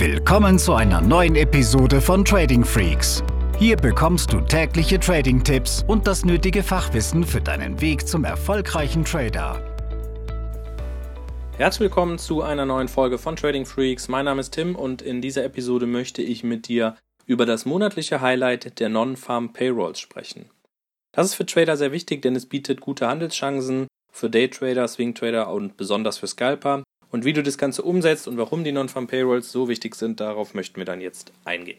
Willkommen zu einer neuen Episode von Trading Freaks. Hier bekommst du tägliche Trading-Tipps und das nötige Fachwissen für deinen Weg zum erfolgreichen Trader. Herzlich willkommen zu einer neuen Folge von Trading Freaks. Mein Name ist Tim und in dieser Episode möchte ich mit dir über das monatliche Highlight der Non-Farm Payrolls sprechen. Das ist für Trader sehr wichtig, denn es bietet gute Handelschancen für Daytrader, Swingtrader und besonders für Scalper. Und wie du das Ganze umsetzt und warum die Non-Farm Payrolls so wichtig sind, darauf möchten wir dann jetzt eingehen.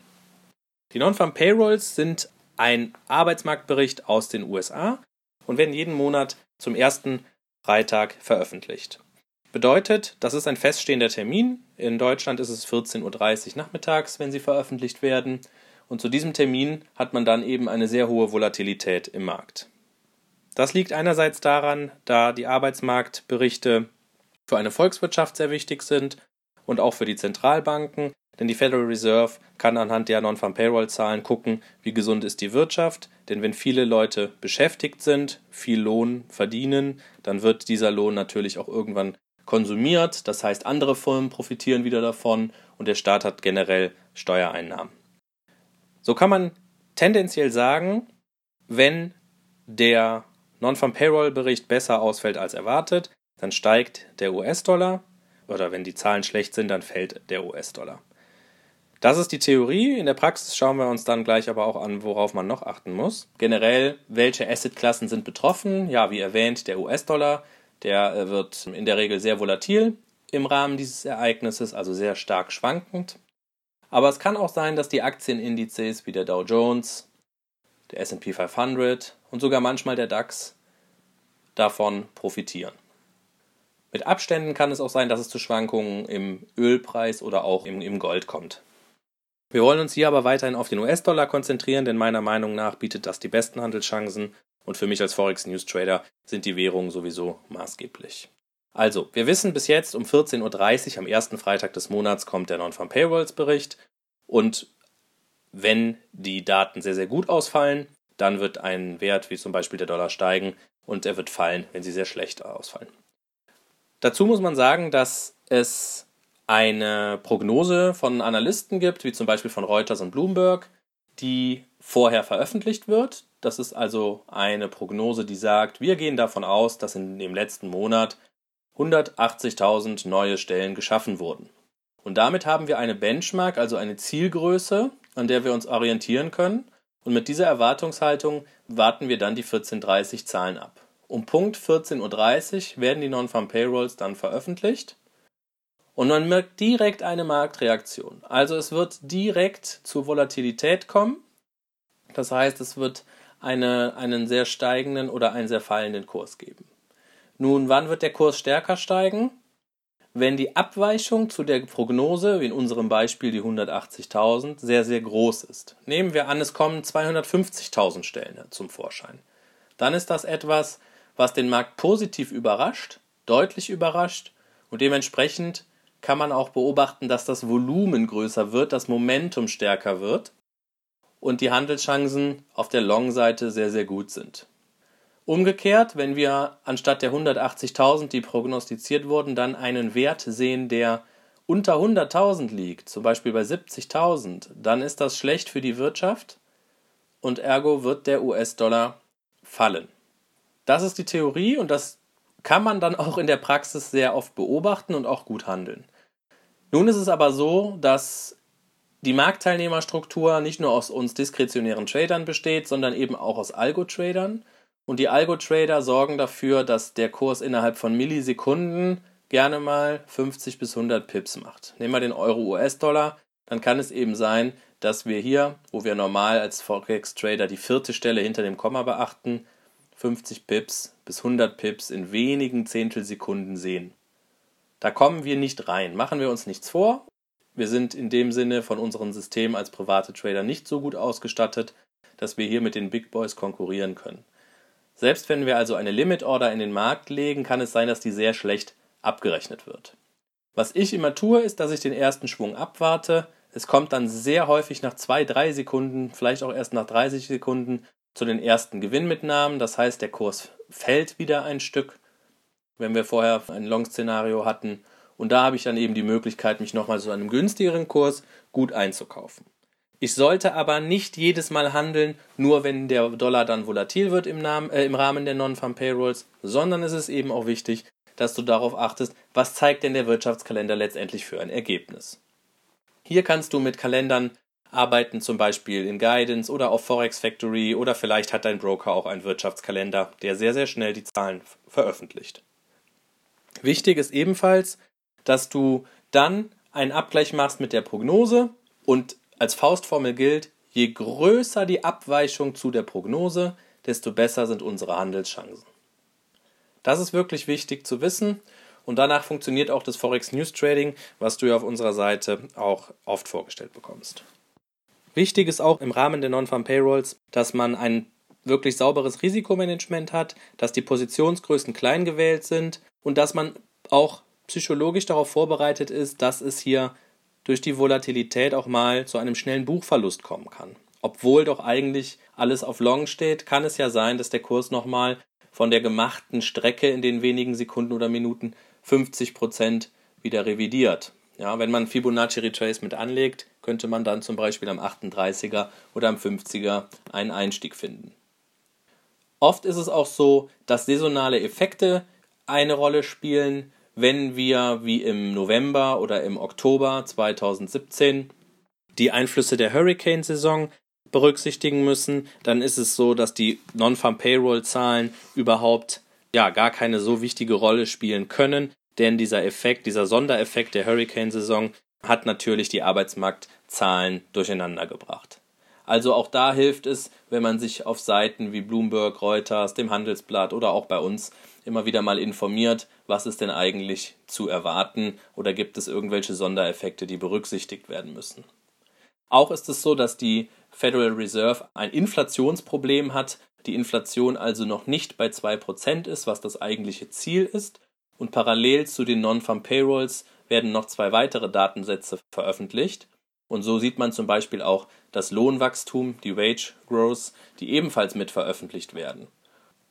Die Non-Farm Payrolls sind ein Arbeitsmarktbericht aus den USA und werden jeden Monat zum ersten Freitag veröffentlicht. Bedeutet, das ist ein feststehender Termin. In Deutschland ist es 14.30 Uhr nachmittags, wenn sie veröffentlicht werden. Und zu diesem Termin hat man dann eben eine sehr hohe Volatilität im Markt. Das liegt einerseits daran, da die Arbeitsmarktberichte für eine Volkswirtschaft sehr wichtig sind und auch für die Zentralbanken, denn die Federal Reserve kann anhand der Non-Farm Payroll-Zahlen gucken, wie gesund ist die Wirtschaft. Denn wenn viele Leute beschäftigt sind, viel Lohn verdienen, dann wird dieser Lohn natürlich auch irgendwann konsumiert. Das heißt, andere Firmen profitieren wieder davon und der Staat hat generell Steuereinnahmen. So kann man tendenziell sagen, wenn der Non-Farm Payroll-Bericht besser ausfällt als erwartet, dann steigt der US-Dollar oder wenn die Zahlen schlecht sind, dann fällt der US-Dollar. Das ist die Theorie. In der Praxis schauen wir uns dann gleich aber auch an, worauf man noch achten muss. Generell, welche Assetklassen sind betroffen? Ja, wie erwähnt, der US-Dollar, der äh, wird in der Regel sehr volatil im Rahmen dieses Ereignisses, also sehr stark schwankend. Aber es kann auch sein, dass die Aktienindizes wie der Dow Jones, der SP 500 und sogar manchmal der DAX davon profitieren. Mit Abständen kann es auch sein, dass es zu Schwankungen im Ölpreis oder auch im, im Gold kommt. Wir wollen uns hier aber weiterhin auf den US-Dollar konzentrieren, denn meiner Meinung nach bietet das die besten Handelschancen und für mich als Forex News Trader sind die Währungen sowieso maßgeblich. Also, wir wissen bis jetzt um 14.30 Uhr am ersten Freitag des Monats kommt der Non-Farm Payrolls Bericht und wenn die Daten sehr, sehr gut ausfallen, dann wird ein Wert wie zum Beispiel der Dollar steigen und er wird fallen, wenn sie sehr schlecht ausfallen. Dazu muss man sagen, dass es eine Prognose von Analysten gibt, wie zum Beispiel von Reuters und Bloomberg, die vorher veröffentlicht wird. Das ist also eine Prognose, die sagt, wir gehen davon aus, dass in dem letzten Monat 180.000 neue Stellen geschaffen wurden. Und damit haben wir eine Benchmark, also eine Zielgröße, an der wir uns orientieren können. Und mit dieser Erwartungshaltung warten wir dann die 1430 Zahlen ab. Um Punkt 14.30 Uhr werden die Non-Farm Payrolls dann veröffentlicht. Und man merkt direkt eine Marktreaktion. Also es wird direkt zur Volatilität kommen. Das heißt, es wird eine, einen sehr steigenden oder einen sehr fallenden Kurs geben. Nun, wann wird der Kurs stärker steigen? Wenn die Abweichung zu der Prognose, wie in unserem Beispiel die 180.000, sehr, sehr groß ist. Nehmen wir an, es kommen 250.000 Stellen zum Vorschein. Dann ist das etwas, was den Markt positiv überrascht, deutlich überrascht und dementsprechend kann man auch beobachten, dass das Volumen größer wird, das Momentum stärker wird und die Handelschancen auf der Long-Seite sehr, sehr gut sind. Umgekehrt, wenn wir anstatt der 180.000, die prognostiziert wurden, dann einen Wert sehen, der unter 100.000 liegt, zum Beispiel bei 70.000, dann ist das schlecht für die Wirtschaft und ergo wird der US-Dollar fallen. Das ist die Theorie und das kann man dann auch in der Praxis sehr oft beobachten und auch gut handeln. Nun ist es aber so, dass die Marktteilnehmerstruktur nicht nur aus uns diskretionären Tradern besteht, sondern eben auch aus Algo-Tradern und die Algo-Trader sorgen dafür, dass der Kurs innerhalb von Millisekunden gerne mal 50 bis 100 Pips macht. Nehmen wir den Euro-US-Dollar, dann kann es eben sein, dass wir hier, wo wir normal als Forex-Trader die vierte Stelle hinter dem Komma beachten, 50 Pips bis 100 Pips in wenigen Zehntelsekunden sehen. Da kommen wir nicht rein. Machen wir uns nichts vor. Wir sind in dem Sinne von unserem System als private Trader nicht so gut ausgestattet, dass wir hier mit den Big Boys konkurrieren können. Selbst wenn wir also eine Limit Order in den Markt legen, kann es sein, dass die sehr schlecht abgerechnet wird. Was ich immer tue, ist, dass ich den ersten Schwung abwarte. Es kommt dann sehr häufig nach zwei, drei Sekunden, vielleicht auch erst nach 30 Sekunden zu den ersten Gewinnmitnahmen. Das heißt, der Kurs fällt wieder ein Stück, wenn wir vorher ein Long-Szenario hatten. und da habe ich dann eben die Möglichkeit, mich nochmal zu einem günstigeren Kurs gut einzukaufen. Ich sollte aber nicht jedes Mal handeln, nur wenn der Dollar dann volatil wird im, Namen, äh, im Rahmen der Non-Farm Payrolls, sondern es ist eben auch wichtig, dass du darauf achtest, was zeigt denn der Wirtschaftskalender letztendlich für ein Ergebnis. Hier kannst du mit Kalendern arbeiten, zum Beispiel in Guidance oder auf Forex Factory oder vielleicht hat dein Broker auch einen Wirtschaftskalender, der sehr, sehr schnell die Zahlen veröffentlicht. Wichtig ist ebenfalls, dass du dann einen Abgleich machst mit der Prognose und als Faustformel gilt, je größer die Abweichung zu der Prognose, desto besser sind unsere Handelschancen. Das ist wirklich wichtig zu wissen und danach funktioniert auch das Forex News Trading, was du ja auf unserer Seite auch oft vorgestellt bekommst. Wichtig ist auch im Rahmen der Non-Farm Payrolls, dass man ein wirklich sauberes Risikomanagement hat, dass die Positionsgrößen klein gewählt sind und dass man auch psychologisch darauf vorbereitet ist, dass es hier durch die Volatilität auch mal zu einem schnellen Buchverlust kommen kann. Obwohl doch eigentlich alles auf Long steht, kann es ja sein, dass der Kurs nochmal von der gemachten Strecke in den wenigen Sekunden oder Minuten 50 Prozent wieder revidiert. Ja, wenn man Fibonacci Retracement anlegt, könnte man dann zum Beispiel am 38er oder am 50er einen Einstieg finden. Oft ist es auch so, dass saisonale Effekte eine Rolle spielen, wenn wir wie im November oder im Oktober 2017 die Einflüsse der Hurricane-Saison berücksichtigen müssen, dann ist es so, dass die Non-Farm Payroll-Zahlen überhaupt ja gar keine so wichtige Rolle spielen können, denn dieser Effekt, dieser Sondereffekt der Hurricane-Saison hat natürlich die Arbeitsmarktzahlen durcheinander gebracht. Also auch da hilft es, wenn man sich auf Seiten wie Bloomberg, Reuters, dem Handelsblatt oder auch bei uns immer wieder mal informiert, was ist denn eigentlich zu erwarten oder gibt es irgendwelche Sondereffekte, die berücksichtigt werden müssen. Auch ist es so, dass die Federal Reserve ein Inflationsproblem hat, die Inflation also noch nicht bei 2% ist, was das eigentliche Ziel ist, und parallel zu den Non-Farm Payrolls werden noch zwei weitere Datensätze veröffentlicht. Und so sieht man zum Beispiel auch das Lohnwachstum, die Wage Growth, die ebenfalls mit veröffentlicht werden.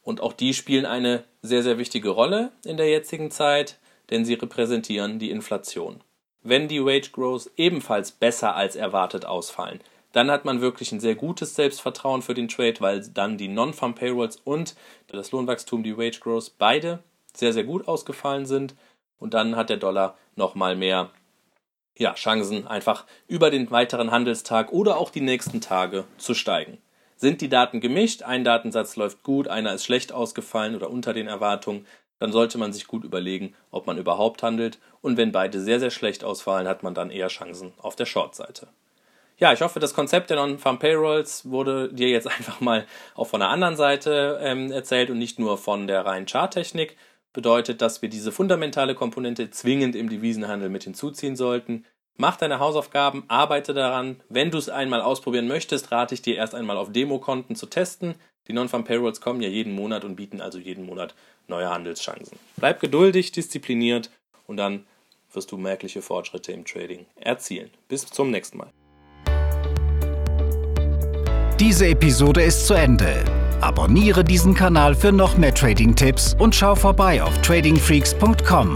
Und auch die spielen eine sehr, sehr wichtige Rolle in der jetzigen Zeit, denn sie repräsentieren die Inflation. Wenn die Wage Growth ebenfalls besser als erwartet ausfallen, dann hat man wirklich ein sehr gutes Selbstvertrauen für den Trade, weil dann die Non-Farm Payrolls und das Lohnwachstum, die Wage Growth, beide sehr, sehr gut ausgefallen sind. Und dann hat der Dollar nochmal mehr ja, Chancen, einfach über den weiteren Handelstag oder auch die nächsten Tage zu steigen. Sind die Daten gemischt, ein Datensatz läuft gut, einer ist schlecht ausgefallen oder unter den Erwartungen, dann sollte man sich gut überlegen, ob man überhaupt handelt. Und wenn beide sehr, sehr schlecht ausfallen, hat man dann eher Chancen auf der Short-Seite. Ja, ich hoffe, das Konzept der Non-Farm Payrolls wurde dir jetzt einfach mal auch von der anderen Seite ähm, erzählt und nicht nur von der reinen Charttechnik. Bedeutet, dass wir diese fundamentale Komponente zwingend im Devisenhandel mit hinzuziehen sollten. Mach deine Hausaufgaben, arbeite daran. Wenn du es einmal ausprobieren möchtest, rate ich dir erst einmal auf Demokonten zu testen. Die Non-Farm Payrolls kommen ja jeden Monat und bieten also jeden Monat neue Handelschancen. Bleib geduldig, diszipliniert und dann wirst du merkliche Fortschritte im Trading erzielen. Bis zum nächsten Mal. Diese Episode ist zu Ende. Abonniere diesen Kanal für noch mehr Trading-Tipps und schau vorbei auf tradingfreaks.com.